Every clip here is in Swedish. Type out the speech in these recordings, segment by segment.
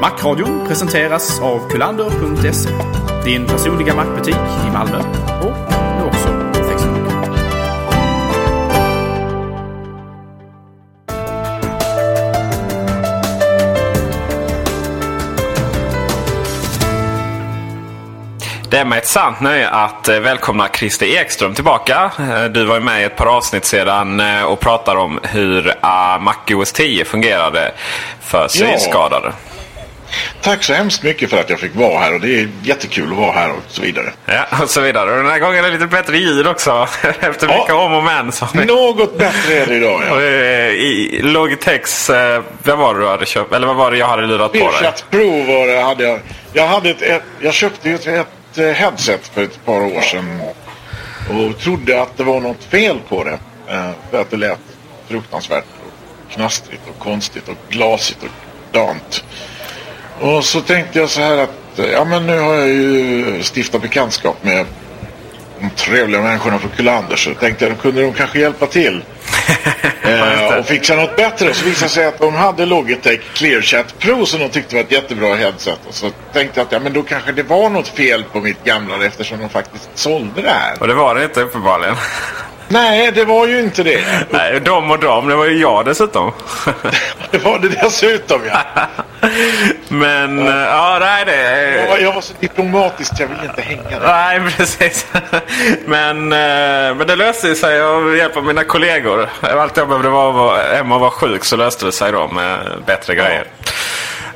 Macradion presenteras av kulander.se. Din personliga mackbutik i Malmö och nu också på Facebook. Det är mig ett sant nöje att eh, välkomna Christer Ekström tillbaka. Eh, Du var med i ett par avsnitt sedan eh, och pratade om hur uh, MacOS 10 fungerade för synskadade. Tack så hemskt mycket för att jag fick vara här och det är jättekul att vara här och så vidare. Ja, och så vidare. Och den här gången är det lite bättre ljud också. Efter mycket om och men. Vi- Något bättre är det idag ja. Eh, I Logitechs, eh, vad var det du hade köpt? Eller vad var det jag hade lurat på dig? Beerchat Pro var det, hade jag. Jag, hade ett, ett, jag köpte ett, ett eh, headset för ett par år sedan och trodde att det var något fel på det. För att det lät fruktansvärt och knastrigt och konstigt och glasigt och dant. Och så tänkte jag så här att ja men nu har jag ju stiftat bekantskap med de trevliga människorna på Kullander så tänkte jag kunde de kanske hjälpa till. eh, och fixa något bättre. Så visade det sig att de hade Logitech ClearChat Pro som de tyckte var ett jättebra headset. Och så tänkte jag att ja, men då kanske det var något fel på mitt gamla eftersom de faktiskt sålde det här. Och det var det inte uppenbarligen. Nej, det var ju inte det. Nej, de och de. Det var ju jag dessutom. Det var det dessutom ja. Men, eh, ja, nej det... Jag var, jag var så diplomatisk jag ville inte hänga där. Nej, precis. Men, eh, men det löste sig av hjälp av mina kollegor. Allt jag behövde var var Emma var sjuk så löste det sig då med bättre grejer.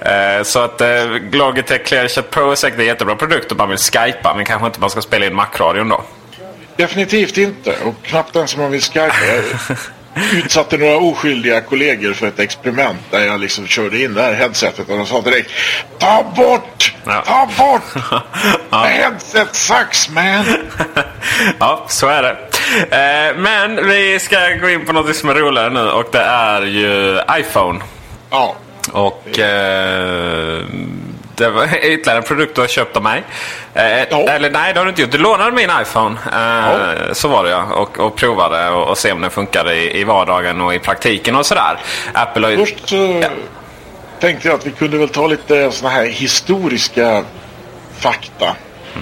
Eh, Så att eh, Logitech ClearChat Pro är säkert en jättebra produkt om man vill skypa men kanske inte man ska spela in Mac-radion då. Definitivt inte. Och knappt ens om man vill skypa. Jag utsatte några oskyldiga kollegor för ett experiment där jag liksom körde in det här headsetet och de sa direkt Ta bort! Ja. Ta bort! Headset sucks man! ja, så är det. Eh, Men vi ska gå in på något som är roligare nu och det är ju iPhone. Ja. Och eh, det var ytterligare en produkt du har köpt av mig. Eh, Ja. Eller nej, det har du inte gjort. Du lånade min iPhone. Eh, Så var det ja. Och, och provade och, och se om den funkade i, i vardagen och i praktiken och sådär. Apple har. Först så tänkte jag att vi kunde väl ta lite såna här historiska fakta.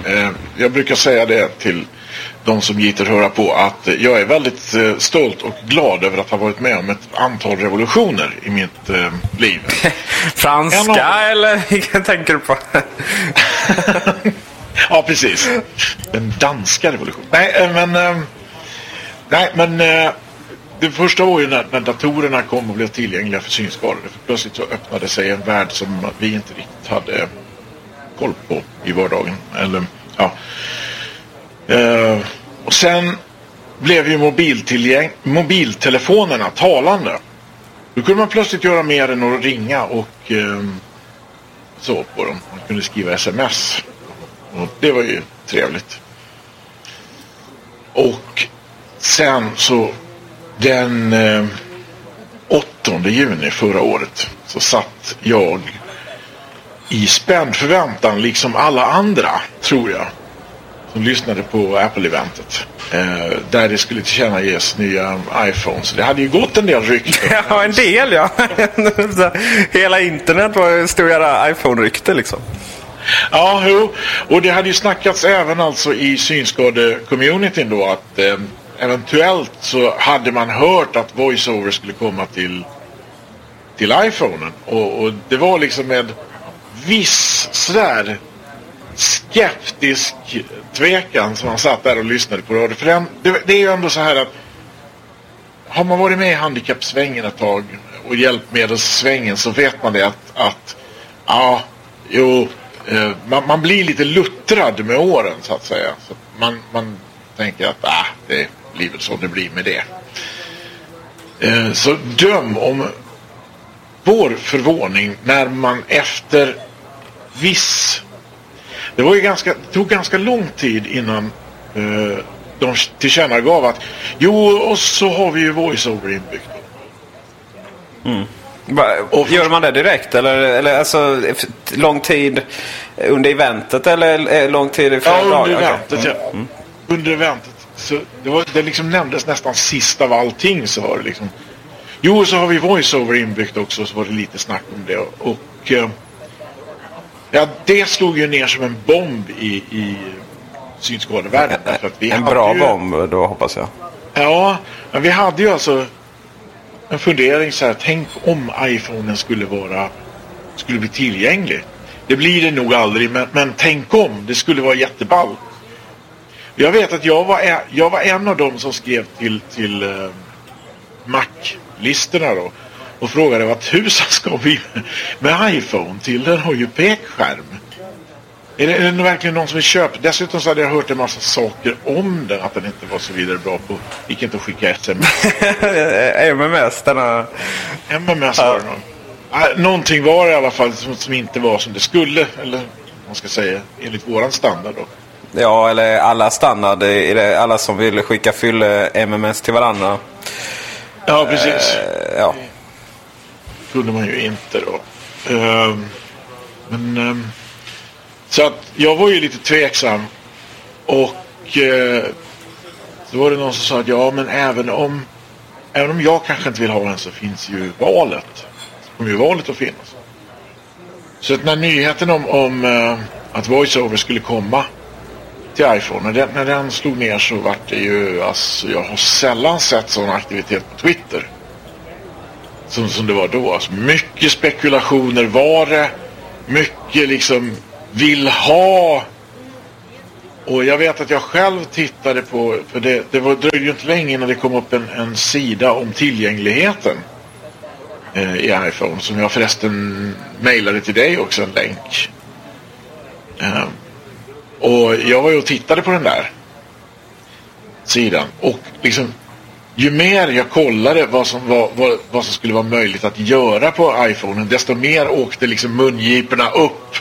Eh, jag brukar säga det till de som gitter höra på att jag är väldigt eh, stolt och glad över att ha varit med om ett antal revolutioner i mitt eh, liv. Franska av- eller vilken tänker du på? Ja, precis. Den danska revolutionen. Nej, eh, men... Nej, men... Det första var ju när, när datorerna kom och blev tillgängliga för synskadade. För plötsligt så öppnade sig en värld som vi inte riktigt hade koll på i vardagen. Eller, ja. Eh, och sen blev ju mobiltelefonerna talande. Då kunde man plötsligt göra mer än att ringa och eh, så på dem. Man kunde skriva sms. Och det var ju trevligt. Och sen så den eh, 8 juni förra året så satt jag i spänd förväntan liksom alla andra, tror jag, som lyssnade på Apple-eventet. Eh, där det skulle tillkännages nya iPhones. Det hade ju gått en del rykten. ja, en del ja. Hela internet var stod jävla iPhone-rykte liksom. Ja, jo. Och det hade ju snackats även alltså i synskade-communityn då att eh, eventuellt så hade man hört att voiceover skulle komma till, till iPhonen. Och, och det var liksom med viss sådär skeptisk tvekan som man satt där och lyssnade på radio. För det, det, det är ju ändå så här att har man varit med i handikappsvängen ett tag och hjälpmedelssvängen så vet man det att, att ja, jo, eh, man, man, blir lite luttrad med åren så att säga. Så man, man tänker att ah, det blir väl så det blir med det. Eh, så döm om vår förvåning när man efter viss... Det var ju ganska, det tog ganska lång tid innan eh, de tillkännagav att jo, och så har vi ju voice-over inbyggt. Mm. Och Gör man det direkt eller, eller alltså lång tid under eventet eller lång tid i flera ja, under dagar? Eventet, okay. ja. Mm. Under eventet. Så det, var, det liksom nämndes nästan sist av allting så var det liksom. Jo, så har vi voiceover inbyggt också så var det lite snack om det. Och eh, ja, det slog ju ner som en bomb i, i synskadevärlden. en bra ju, bomb då hoppas jag. Ja, men vi hade ju alltså en fundering så här. Tänk om iPhonen skulle vara skulle bli tillgänglig. Det blir det nog aldrig, men, men tänk om. Det skulle vara jätteball. Jag vet att jag var, jag var en av dem som skrev till, till uh, Mac-listorna då. Och frågade vad tusan ska vi med iPhone till? Den har ju pekskärm. Är det, är det verkligen någon som vill köpa? Dessutom så hade jag hört en massa saker om den. Att den inte var så vidare bra på. Gick inte att skicka sms. MMS denna. MMS var det någon. någonting var det i alla fall som, som, inte var som det skulle. Eller man ska säga enligt våran standard då. Ja, eller alla standard. Alla som vill skicka fylle MMS till varandra. Ja, precis. Uh, ja. Det kunde man ju inte då. Uh, men... Uh, så att jag var ju lite tveksam. Och eh, så var det någon som sa att ja men även om även om jag kanske inte vill ha den så finns ju valet. Så kommer ju valet att finnas. Så att när nyheten om, om uh, att VoiceOver skulle komma till iPhone, när den, när den slog ner så vart det ju, alltså jag har sällan sett sån aktivitet på Twitter. Som, som det var då. Alltså mycket spekulationer var det. Mycket liksom vill ha. Och jag vet att jag själv tittade på, för det, det var, dröjde ju inte länge innan det kom upp en, en sida om tillgängligheten eh, i iPhone som jag förresten mejlade till dig också en länk. Eh, och jag var ju och tittade på den där sidan och liksom ju mer jag kollade vad som, var, vad, vad som skulle vara möjligt att göra på iPhone desto mer åkte liksom mungiporna upp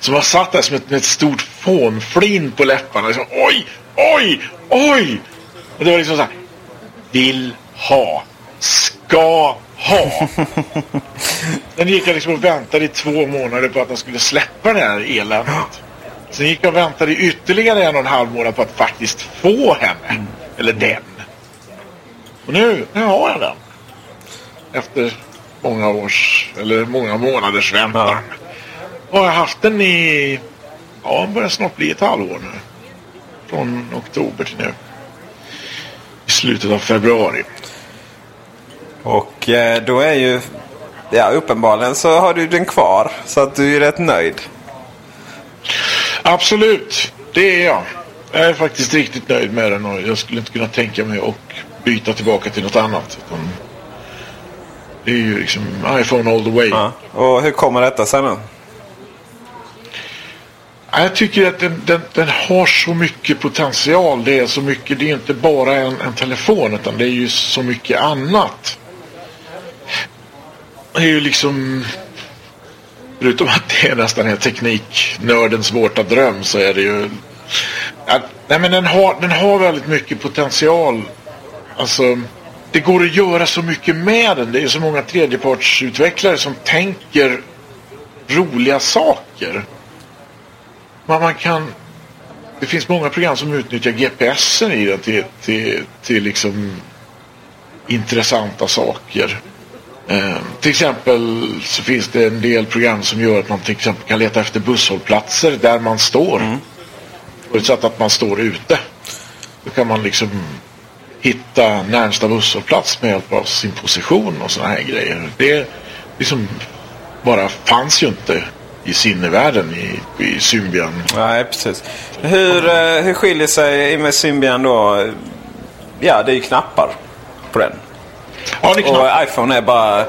som har satt där som ett, med ett stort fånflin på läpparna. Liksom, oj, oj, oj! Och det var liksom så här. Vill ha. Ska ha. Sen gick jag liksom och väntade i två månader på att de skulle släppa det här eländet. Sen gick jag och väntade ytterligare en och en halv månad på att faktiskt få henne. Eller den. Och nu, nu har jag den. Efter många års, eller många månaders väntan. Ja har jag haft den i, ja, börjar snart bli ett halvår nu. Från oktober till nu. I slutet av februari. Och eh, då är ju, ja uppenbarligen så har du den kvar. Så att du är rätt nöjd. Absolut, det är jag. Jag är faktiskt riktigt nöjd med den och jag skulle inte kunna tänka mig att byta tillbaka till något annat. det är ju liksom iPhone all the way. Ja. Och hur kommer detta sig nu? Jag tycker att den, den, den, har så mycket potential. Det är så mycket. Det är inte bara en, en telefon utan det är ju så mycket annat. Det är ju liksom Förutom att det är nästan en tekniknördens vårta dröm så är det ju att, nej men den har, den har väldigt mycket potential. Alltså det går att göra så mycket med den. Det är så många tredjepartsutvecklare som tänker roliga saker. Man, man kan... Det finns många program som utnyttjar GPSen i den till, till, till liksom intressanta saker. Eh, till exempel så finns det en del program som gör att man till exempel kan leta efter busshållplatser där man står. Mm. Förutsatt att man står ute. Då kan man liksom hitta närmsta busshållplats med hjälp av sin position och sådana här grejer. Det liksom bara fanns ju inte i sinnevärlden i, i Symbian. Nej, precis. Hur, eh, hur skiljer sig med Symbian då? Ja, det är ju knappar på den. Ja, det är knappt. Och iPhone är bara...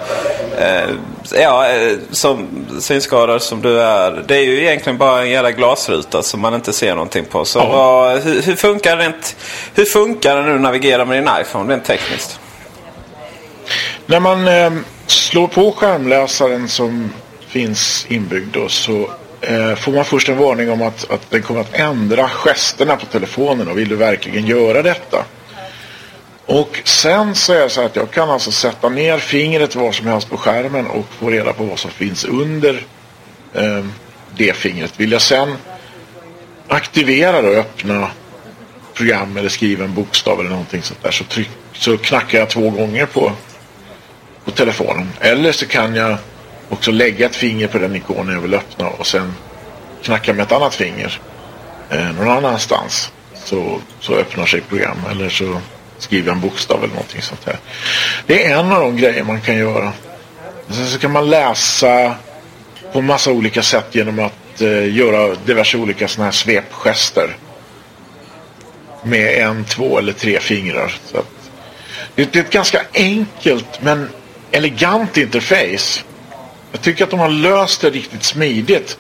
Eh, ja, eh, som synskadad som du är. Det är ju egentligen bara en jävla glasruta som man inte ser någonting på. Så Ja. vad, hur, hur, funkar det rent, hur funkar det nu att navigera med din iPhone rent tekniskt? När man eh, slår på skärmläsaren som finns inbyggd då, så eh, får man först en varning om att, att den kommer att ändra gesterna på telefonen och vill du verkligen göra detta? Och sen så är det så att jag kan alltså sätta ner fingret var som helst på skärmen och få reda på vad som finns under eh, det fingret. Vill jag sen aktivera och öppna program eller skriva en bokstav eller någonting sånt där så, tryck, så knackar jag två gånger på på telefonen. Eller så kan jag också lägga ett finger på den ikonen jag vill öppna och sen knacka med ett annat finger eh, någon annanstans. Så, så öppnar sig program eller så skriva en bokstav eller någonting sånt här. Det är en av de grejer man kan göra. Sen så kan man läsa på massa olika sätt genom att eh, göra diverse olika sådana här svepgester. Med en, två eller tre fingrar. Så att, det, det är ett ganska enkelt men elegant interface. Jag tycker att de har löst det riktigt smidigt.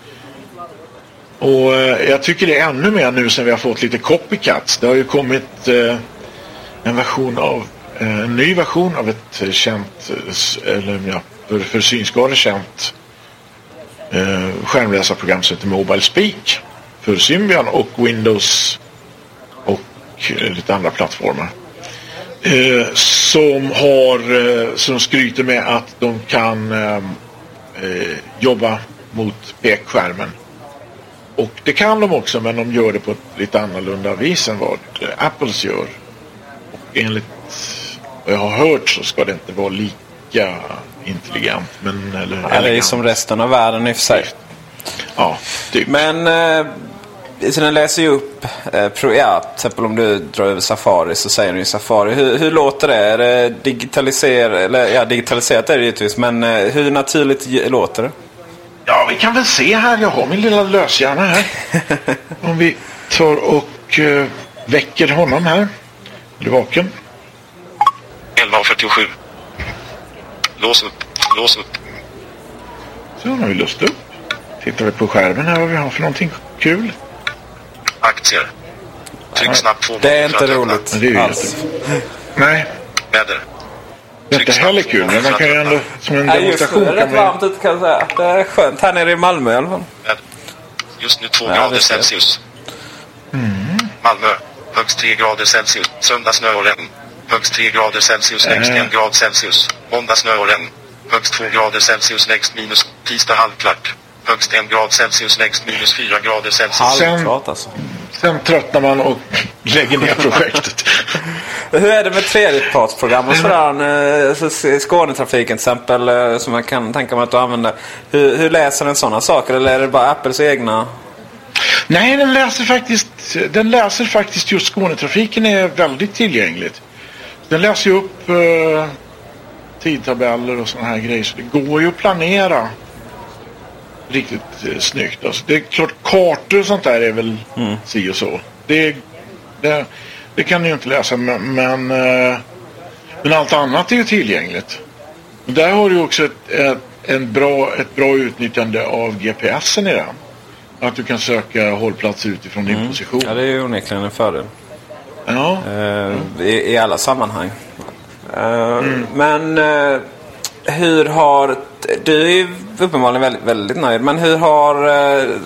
Och eh, jag tycker det är ännu mer nu sen vi har fått lite copycats. Det har ju kommit eh, en version av eh, en ny version av ett eh, känt, eh, eller ja, för, för synskadade känt eh, skärmläsarprogram som heter Mobile Speak för Symbian och Windows och lite andra plattformar. Eh, som har, eh, som skryter med att de kan eh, eh, jobba mot pekskärmen. Och det kan de också men de gör det på ett lite annorlunda vis än vad Apples gör. Enligt vad jag har hört så ska det inte vara lika intelligent. Men, eller Ja, det är som resten av världen i och för sig. Ja, typ. Men eh, så den läser ju upp, eh, pro, ja, till exempel om du drar över Safari så säger den ju Safari. Hur, hur låter det? Är det digitaliserat? Eller ja, digitaliserat är det givetvis. Men eh, hur naturligt låter det? Ja, vi kan väl se här. Jag har min lilla löshjärna här. Om vi tar och eh, väcker honom här. Är du vaken? 11.47. Lås upp. Lås upp. Så nu har vi lust upp. Tittar vi på skärmen här vad vi har för någonting kul. Aktier. Tryck snabbt två Det är inte roligt Men det är ju alls. Nej, Väder. det är inte heller kul. Men man kan ju ändå som en Nej, just nu demonstration är det rätt varmt ute kan jag säga. Det är skönt här nere i Malmö i alla fall. Just nu 2 Ja, grader. Celsius. Malmö. Högst 3 grader Celsius. Söndag snö och regn. Högst 3 grader Celsius. Lägst Äh. 1 grad Celsius. Måndag snö och regn. Högst 2 grader Celsius. Lägst minus. Tisdag halvklart. Högst 1 grad Celsius. Lägst minus 4 grader Celsius. Sen- Halvklart alltså. Sen tröttnar man och lägger ner projektet. Hur är det med tredjepartsprogram och sådär? Så Skånetrafiken till exempel eh, som man kan tänka mig att du använder. Hur, hur läser den sådana saker eller är det bara Apples egna? Nej, den läser faktiskt, den läser faktiskt just Skånetrafiken är väldigt tillgängligt. Den läser ju upp eh, tidtabeller och sådana här grejer. Så det går ju att planera riktigt eh, snyggt. Alltså, det är klart, kartor och sånt där är väl si och så. Det, det, det kan ni ju inte läsa, men, men, eh, men allt annat är ju tillgängligt. Och där har du också ett, ett, en bra, ett bra utnyttjande av GPSen i den. Att du kan söka hållplats utifrån din position. Ja, det är ju onekligen en fördel. Ja. Eh, i, I alla sammanhang. Eh, Men eh, hur har... Du är ju uppenbarligen väldigt, väldigt nöjd. Men hur har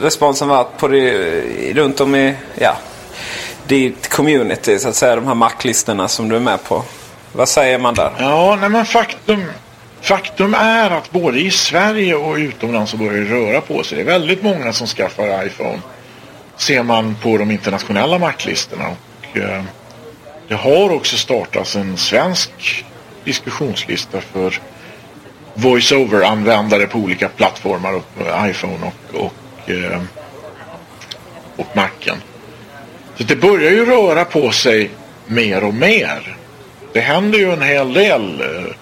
responsen varit på det, runt om i ja, ditt community? Så att säga, de här Mac-listorna som du är med på. Vad säger man där? Ja, nej men faktum, faktum är att både i Sverige och utomlands så börjar det röra på sig. Det är väldigt många som skaffar iPhone. Ser man på de internationella marklistorna. Och, eh, det har också startats en svensk diskussionslista för voice-over-användare på olika plattformar. Och, eh, iPhone och, och, eh, och Macen. Så det börjar ju röra på sig mer och mer. det händer ju en hel del eh,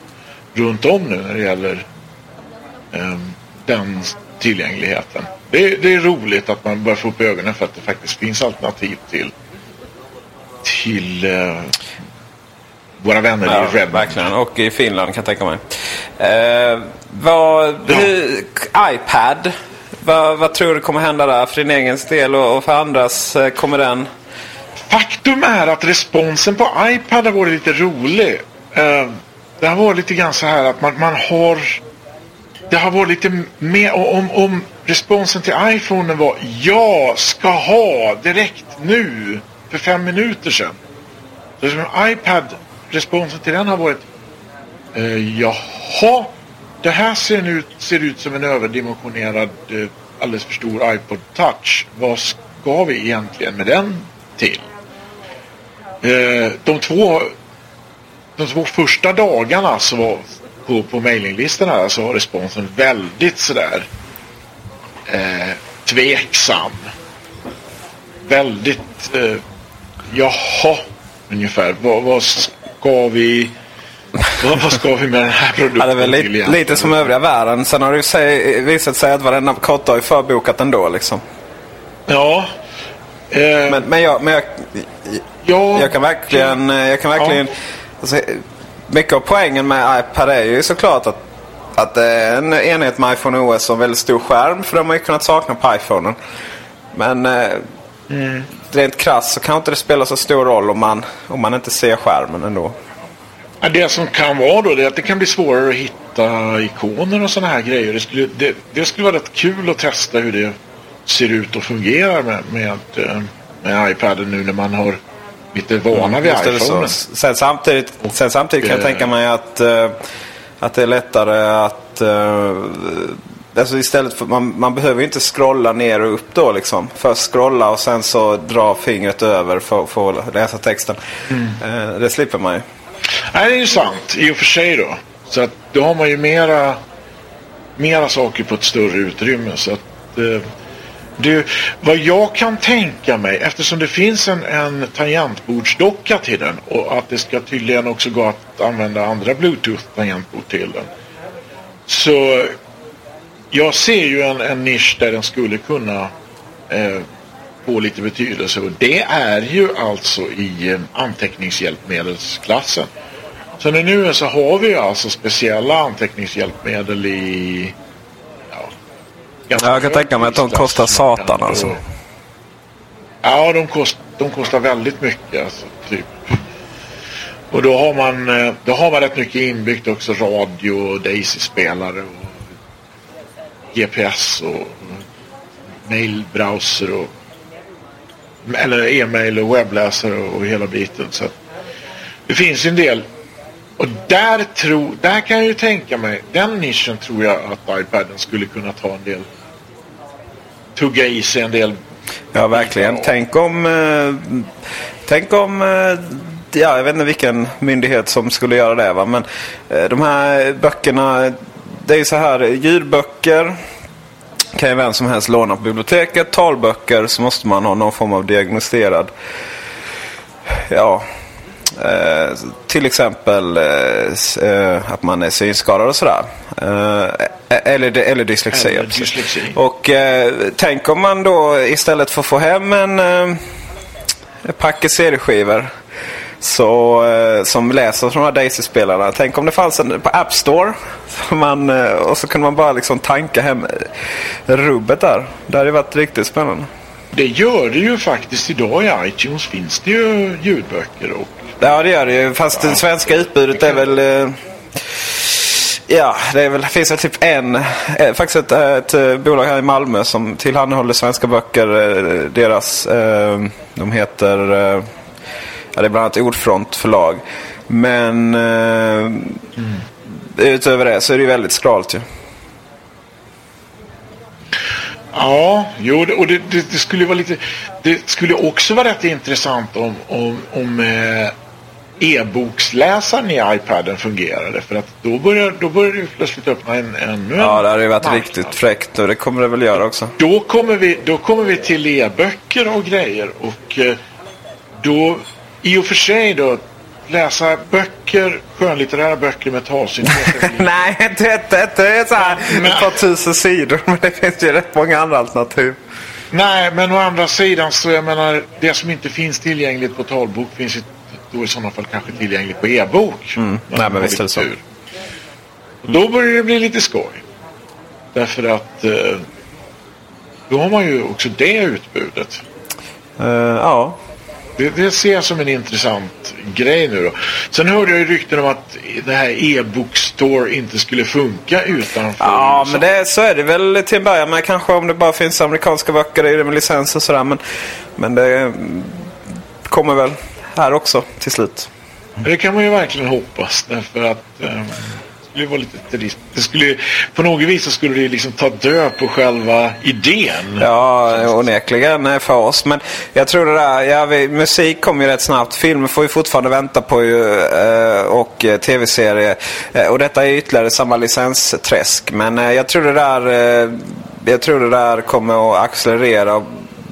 runt om nu när det gäller eh, den tillgängligheten. Det, är- det är roligt att man börjar få upp ögonen för att det faktiskt finns alternativ till till eh, våra vänner Ja, i Redmond. verkligen. Och i Finland kan jag tänka mig. Eh, vad, hur, iPad. Vad, vad tror du kommer hända där för din egen del och, och för andras? Eh, Kommer den... Faktum är att responsen på iPad har varit lite rolig. Eh, det har varit lite grann så här att man, man har... Det har varit lite mer... Om, om responsen till iPhone var ja, ska ha direkt nu för fem minuter sedan. Så som iPad, responsen till den har varit eh, jaha, det här ser ut, ser ut som en överdimensionerad eh, alldeles för stor iPod touch. Vad ska vi egentligen med den till? Eh, de, två, de två första dagarna så var på, på mailinglistorna så var responsen väldigt sådär eh, tveksam. Väldigt eh, jaha ungefär. Vad, vad ska vi vad, ska vi med den här produkten Ja, det är väl lite, egentligen? lite som övriga världen. Sen har det ju visat sig att varenda har ju förbokat ändå. Liksom. Ja. Eh, Men, men, jag, men jag, ja, jag kan verkligen... Jag kan verkligen alltså, mycket av poängen med iPad är ju såklart att, att det är en enhet med iPhone OS och en väldigt stor skärm. För de har ju kunnat sakna på iPhonen. Men eh, rent krasst så kan inte det spela så stor roll om man, om man inte ser skärmen ändå. Ja, Det som kan vara då det är att det kan bli svårare att hitta ikoner och sådana här grejer. Det skulle, det, det skulle vara rätt kul att testa hur det ser ut och fungerar med, med, eh, med iPaden nu när man har lite vana vid så. iPhonen. Sen samtidigt, sen samtidigt kan jag eh, tänka mig att, eh, att det är lättare att... eh, alltså istället för, man, man behöver inte scrolla ner och upp då liksom. Först scrolla och sen så dra fingret över för, för att läsa texten. Mm. Det slipper man ju. Nej, det är ju sant i och för sig då. Så att då har man ju mera, mera saker på ett större utrymme. Så att, eh, det, vad jag kan tänka mig, eftersom det finns en, en tangentbordsdocka till den och att det ska tydligen också gå att använda andra bluetooth-tangentbord till den. Så jag ser ju en, en nisch där den skulle kunna eh, få lite betydelse och det är ju alltså i eh, anteckningshjälpmedelsklassen. Så nu är så har vi ju alltså speciella anteckningshjälpmedel i ganska Jag kan tänka mig att de kostar satan, alltså. Och- Ja, de, kost, de kostar väldigt mycket. Alltså, typ. Och då har, man, eh, då har man rätt mycket inbyggt också. Radio, Daisy-spelare och GPS och mailbrowser och eller e-mail och webbläsare och hela biten. Så att det finns en del. Och där, tro, där kan jag ju tänka mig, den nischen tror jag att iPaden skulle kunna ta en del, tugga i sig en del Ja, verkligen. Tänk om... Eh, tänk om... Eh, ja, jag vet inte vilken myndighet som skulle göra det. Va? Men eh, de här böckerna... Det är ju så här, ljudböcker kan ju vem som helst låna på biblioteket. Talböcker så måste man ha någon form av diagnostiserad... Ja, Eh, till exempel eh, eh, att man är synskadad och sådär. Eh, eller, eller dyslexi. Eller dyslexi. Och eh, tänk om man då istället för att få hem en eh, packe CD-skivor så, eh, som läser från de här Daisy-spelarna. Tänk om det fanns en på App Store. Så man, eh, och så kunde man bara liksom tanka hem eh, rubbet där. Det hade varit riktigt spännande. Det gör det ju faktiskt idag i iTunes finns det ju ljudböcker och Ja det gör det ju. Fast det svenska utbudet är väl... Eh, ja, det är väl, finns väl typ en. Eh, faktiskt ett, ett, eh, bolag här i Malmö som tillhandahåller svenska böcker. Deras... De heter... Ja, det är bland annat Ordfront förlag. Men... Eh, Utöver det så är det ju väldigt skralt ju. Ja, jo, och det, det, det skulle vara lite... Det skulle också vara rätt intressant om, om, om eh, e-boksläsaren i iPaden fungerade. För att då börjar, då börjar det plötsligt öppna en, ännu en Ja, det hade ju varit marknad. riktigt fräckt och det kommer det väl göra också. Då kommer vi, då kommer vi till e-böcker och grejer och eh, då i och för sig då läsa böcker, skönlitterära böcker med talsyntes. Nej, inte, inte, inte så här Men- ett par tusen sidor. Men det finns ju rätt många andra alternativ. Nej, men å andra sidan så jag menar det som inte finns tillgängligt på talbok finns ju då i sådana fall kanske tillgängligt på e-bok. Mm. Nej, men visst vi är det så. tur. Då börjar det bli lite skoj. Därför att eh, då har man ju också det utbudet. Eh, ja. Det, det ser jag som en intressant grej nu då. Sen hörde jag ju rykten om att det här e-bookstore inte skulle funka utanför Ja, USA. men det, så är det väl till en början. Men kanske om det bara finns amerikanska böcker i det med licens och sådär. Men, men det mm, kommer väl här också till slut. Det kan man ju verkligen hoppas därför att eh, det skulle vara lite trist. Det skulle, på något vis så skulle det liksom ta död på själva idén. Ja, onekligen eh, för oss. Men jag tror det där, ja, vi, musik kommer ju rätt snabbt. Filmer får vi fortfarande vänta på ju, eh, och eh, tv-serier. Och detta är ytterligare samma licensträsk. Men jag tror det där jag tror det där kommer att accelerera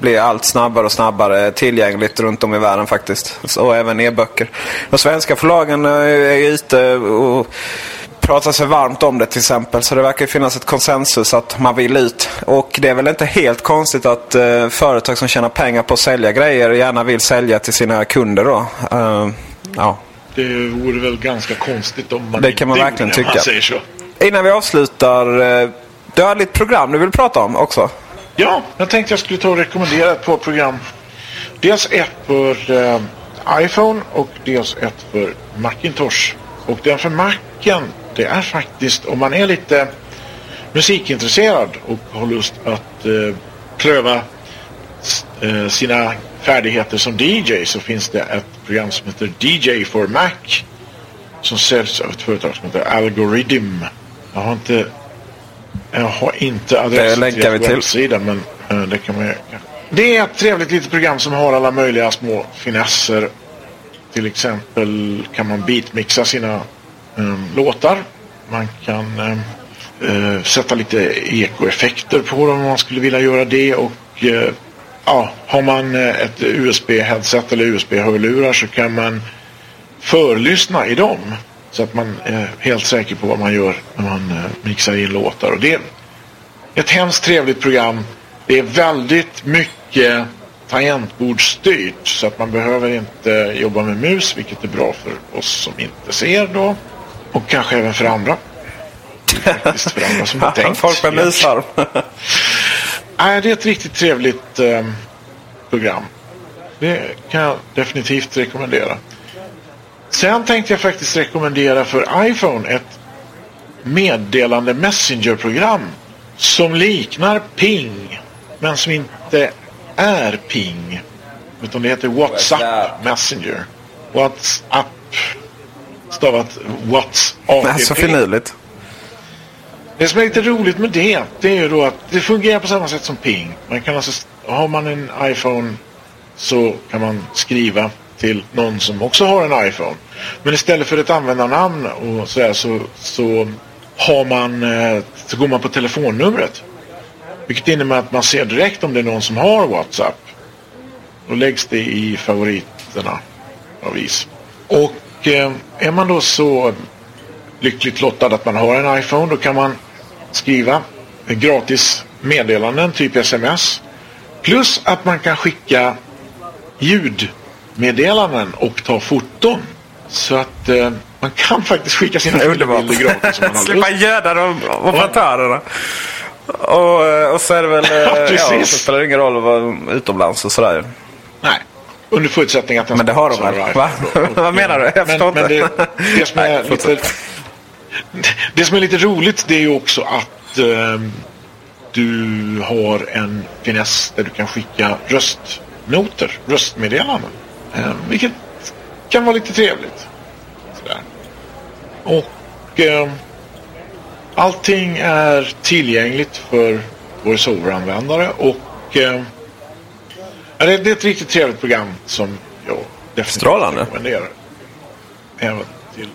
och bli allt snabbare och snabbare tillgängligt runt om i världen faktiskt. Och även e-böcker. De svenska förlagen eh, är ute och pratar sig varmt om det till exempel. Så det verkar finnas ett konsensus att man vill ut. Och det är väl inte helt konstigt att eh, företag som tjänar pengar på att sälja grejer gärna vill sälja till sina kunder då. Eh, ja. Det vore väl ganska konstigt om man Det kan man inte verkligen tycka. Innan vi avslutar. Eh, du har lite program du vill prata om också. Ja, jag tänkte jag skulle ta och rekommendera ett par program. Dels ett för eh, iPhone och dels ett för Macintosh. Och den för Macen, det är faktiskt om man är lite musikintresserad och har lust att eh, pröva eh, sina färdigheter som DJ så finns det ett program som heter DJ for Mac som säljs av ett företag som heter Algorithm. Jag har inte jag har inte adressen till vi deras till. webbsida men eh, det kan man ju. Det är ett trevligt litet program som har alla möjliga små finesser. Till exempel kan man beatmixa sina eh, låtar. Man kan eh, sätta lite ekoeffekter på dem om man skulle vilja göra det. Och eh, ja, har man ett USB-headset eller USB-hörlurar så kan man förlyssna i dem. Så att man är helt säker på vad man gör när man eh, mixar in låtar. Och det är ett hemskt trevligt program. Det är väldigt mycket tangentbordsstyrt så att man behöver inte jobba med mus vilket är bra för oss som inte ser då. Och kanske även för andra. Det är faktiskt för andra som har tänkt. Folk med musar. Nej, det är ett riktigt trevligt eh, program. Det kan jag definitivt rekommendera. Sen tänkte jag faktiskt rekommendera för iPhone ett meddelande Messenger-program som liknar Ping men som inte är Ping. Utan det heter WhatsApp Messenger. WhatsApp stavat WhatsApp. Så finurligt. Det som är lite roligt med det, det är ju då att det fungerar på samma sätt som Ping. Man kan alltså, har man en iPhone så kan man skriva till någon som också har en iPhone. Men istället för ett användarnamn och sådär så, så har man, eh, så går man på telefonnumret. Vilket innebär att man ser direkt om det är någon som har WhatsApp. Då läggs det i favoriterna av is. Och eh, är man då så lyckligt lottad att man har en iPhone då kan man skriva gratis meddelanden, typ sms. Plus att man kan skicka ljud ljudmeddelanden och ta foton. Så att eh, man kan faktiskt skicka sina bilder gratis Slippa göda de operatörerna. Och, eh, och så är det väl... eh, Ja, precis. ja, så spelar det ingen roll vara utomlands och sådär. Nej, under förutsättning att den Men det har de väl? Va? Vad menar du? Jag men, förstår men inte. det, det, som är Nej, lite, det som är lite roligt det är ju också att eh, du har en finess där du kan skicka röstnoter, röstmeddelanden. Eh, vilket kan vara lite trevligt. Sådär. Och eh, allting är tillgängligt för VoiceOver-användare och eh, det, är ett riktigt trevligt program som jag definitivt Strålande. rekommenderar. Även till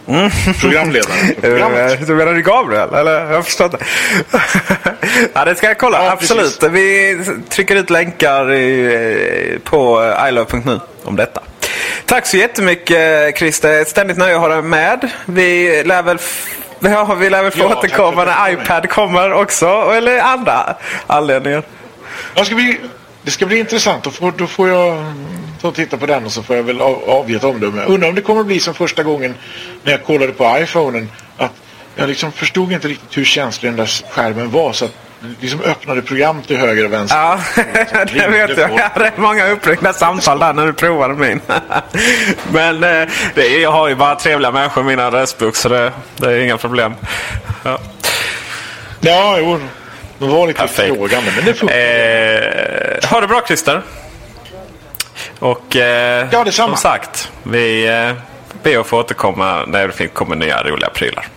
programledaren för Eh. Du menar du Gabriel? Eller? Jag förstår inte. ja, det ska jag kolla. Ja, Absolut. precis. Vi trycker ut länkar i, på ilove.nu om detta. Tack så jättemycket Christer. Ett ständigt nöje att ha dig med. Vi lär väl, har, vi lär väl få Ja, återkomma när iPad kommer också. Eller andra anledningar. Det ska bli, det ska bli intressant. Då får, då får jag mm, ta och titta på den och så får jag väl av, avge ett omdöme. Undrar om det kommer att bli som första gången när jag kollade på iPhonen. Att jag liksom förstod inte riktigt hur känslig den där skärmen var. Så att liksom öppnade program till höger och vänster. Ja, det vet jag. Jag hade många uppringda samtal där när du provade min. Men eh, det är, jag har ju bara trevliga människor i min adressbok så det, det är inga problem. Ja. Ja, jo. De var lite Perfekt. frågande, men det funkar. Eh, ha det bra Christer. Och eh, Ja, detsamma. som sagt, vi eh, ber att få återkomma när det kommer nya roliga prylar.